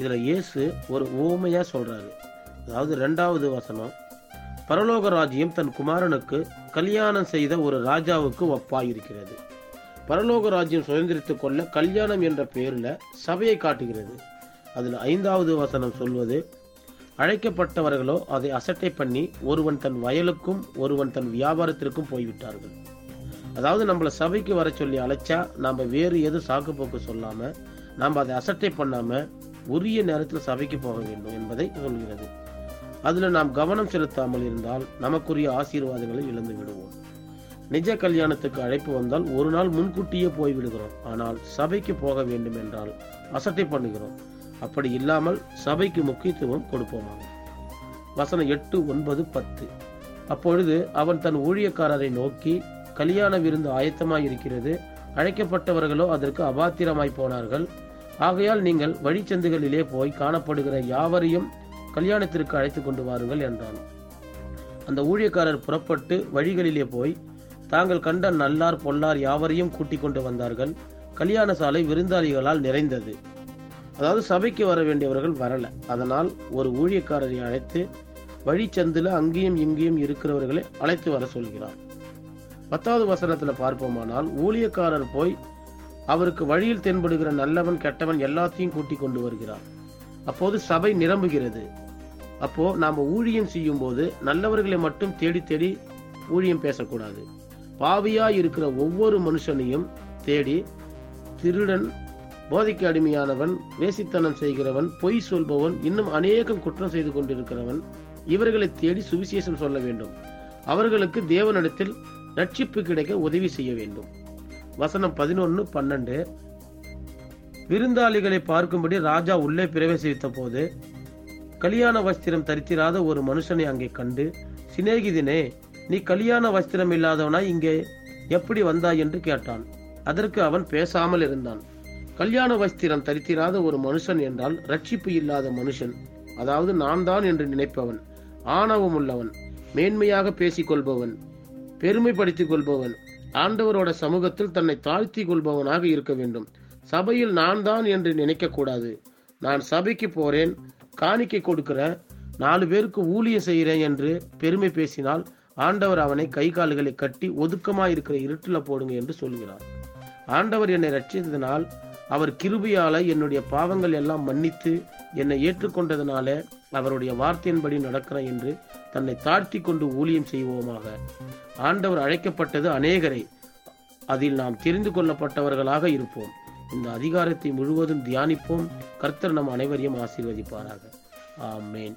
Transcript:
இதில் இயேசு ஒரு ஊமையாக சொல்கிறாரு. அதாவது ரெண்டாவது வசனம் பரலோக ராஜ்யம் தன் குமாரனுக்கு கல்யாணம் செய்த ஒரு ராஜாவுக்கு ஒப்பாயிருக்கிறது. பரலோக ராஜ்யம் சுதந்திரித்து கொள்ள கல்யாணம் என்ற பெயரில் சபையை காட்டுகிறது. அதில் ஐந்தாவது வசனம் சொல்வது அழைக்கப்பட்டவர்களோ அதை அசட்டை பண்ணி ஒருவன் தன் வயலுக்கும் ஒருவன் தன் வியாபாரத்திற்கும் போய்விட்டார்கள். அதாவது நம்மளை சபைக்கு வர சொல்லி அழைச்சா நாம் வேறு எதுவும் சாக்கு போக்கு நாம் அதை அசட்டை பண்ணாமல் உரிய நேரத்தில் சபைக்கு போக வேண்டும் என்பதை சொல்கிறது. அதில் நாம் கவனம் செலுத்தாமல் இருந்தால் நமக்குரிய ஆசீர்வாதங்களை இழந்து விடுவோம். நிஜ கல்யாணத்துக்கு அழைப்பு வந்தால் ஒரு நாள் முன்கூட்டியே போய் விடுகிறோம். ஆனால் சபைக்கு போக வேண்டும் என்றால் அசட்டை பண்ணுகிறோம். அப்படி இல்லாமல் சபைக்கு முக்கியத்துவம் கொடுப்போமாக. வசனம் எட்டு ஒன்பது பத்து. அப்பொழுது அவன் தன் ஊழியக்காரரை நோக்கி கல்யாண விருந்து ஆயத்தமாய் இருக்கிறது அழைக்கப்பட்டவர்களோ அதற்கு அபாத்திரமாய் போனார்கள். ஆகையால் நீங்கள் வழிச்சந்துகளிலே போய் காணப்படுகிற யாவரையும் கல்யாணத்திற்கு அழைத்து கொண்டு வாருங்கள் என்றான். அந்த ஊழியக்காரர் புறப்பட்டு வழிகளிலே போய் தாங்கள் கண்ட நல்லார் பொல்லார் யாவரையும் கூட்டிக் கொண்டு வந்தார்கள். கல்யாண சாலை விருந்தாளிகளால் நிறைந்தது. அதாவது சபைக்கு வர வேண்டியவர்கள் வரல. அதனால் ஒரு ஊழியக்காரரை அழைத்து வழிச்சந்தில் அங்கேயும் இங்கேயும் இருக்கிறவர்களை அழைத்து வர சொல்கிறார். பத்தாவது வசனத்தில் பார்ப்போமானால் ஊழியக்காரர் போய் அவருக்கு வழியில் தென்படுகிற நல்லவன் கெட்டவன் எல்லாத்தையும் கூட்டி கொண்டு வருகிறார். அப்போது சபை நிரம்புகிறது. அப்போ நாம் ஊழியம் செய்யும் போது நல்லவர்களை மட்டும் தேடி தேடி ஊழியம் பேசக்கூடாது. பாவியாய் இருக்கிற ஒவ்வொரு மனுஷனையும் தேடி திருடன் போதைக்கு அடிமையானவன் வேசித்தனம் செய்கிறவன் பொய் சொல்பவன் இன்னும் அநேகம் குற்றம் செய்து கொண்டிருக்கிறவன் இவர்களை தேடி சுவிசேஷம் சொல்ல வேண்டும். அவர்களுக்கு தேவனிடத்தில் ரட்சிப்பு கிடைக்க உதவி செய்ய வேண்டும். வசனம் பதினொன்னு பன்னெண்டு. விருந்தாளிகளை பார்க்கும்படி ராஜா உள்ளே பிரவேசித்த போது கல்யாண வஸ்திரம் தரித்திராத ஒரு மனுஷனை அங்கே கண்டு சிநேகிதினே நீ கல்யாண வஸ்திரம் இல்லாதவனாய் இங்கே எப்படி வந்தாய் என்று கேட்டான். அதற்கு அவன் பேசாமல் இருந்தான். கல்யாண வஸ்திரம் தரித்திராத ஒரு மனுஷன் என்றால் ரட்சிப்பு இல்லாத மனுஷன் அதாவது நான் தான் என்று நினைப்பவன் ஆணவம் உள்ளவன் மேன்மையாக பேசிக்கொள்பவன் பெருமைப்படுத்திக் கொள்பவன் ஆண்டவரோட சமூகத்தில் தன்னை தாழ்த்தி கொள்பவனாக இருக்க வேண்டும். சபையில் நான் தான் என்று நினைக்க கூடாது நான் சபைக்கு போறேன் காணிக்கை கொடுக்கிறேன் நாலு பேருக்கு ஊழியம் செய்கிறேன் என்று பெருமை பேசினால் ஆண்டவர் அவனை கை கால்களை கட்டி ஒதுக்கமா இருக்கிற இருட்டில் போடுங்க என்று சொல்கிறார். ஆண்டவர் என்னை ரட்சித்ததினால் அவர் கிருபியால என்னுடைய பாவங்கள் எல்லாம் மன்னித்து என்னை ஏற்றுக்கொண்டதனால அவருடைய வார்த்தையின்படி நடக்கிறேன் என்று தன்னை தாழ்த்தி கொண்டு ஊழியம் செய்வோமாக. ஆண்டவர் அழைக்கப்பட்டது அநேகரை. அதில் நாம் தெரிந்து கொள்ளப்பட்டவர்களாக இருப்போம். இந்த அதிகாரத்தை முழுவதும் தியானிப்போம். கர்த்தர் நம் அனைவரையும் ஆசீர்வதிப்பாராக. ஆமேன்.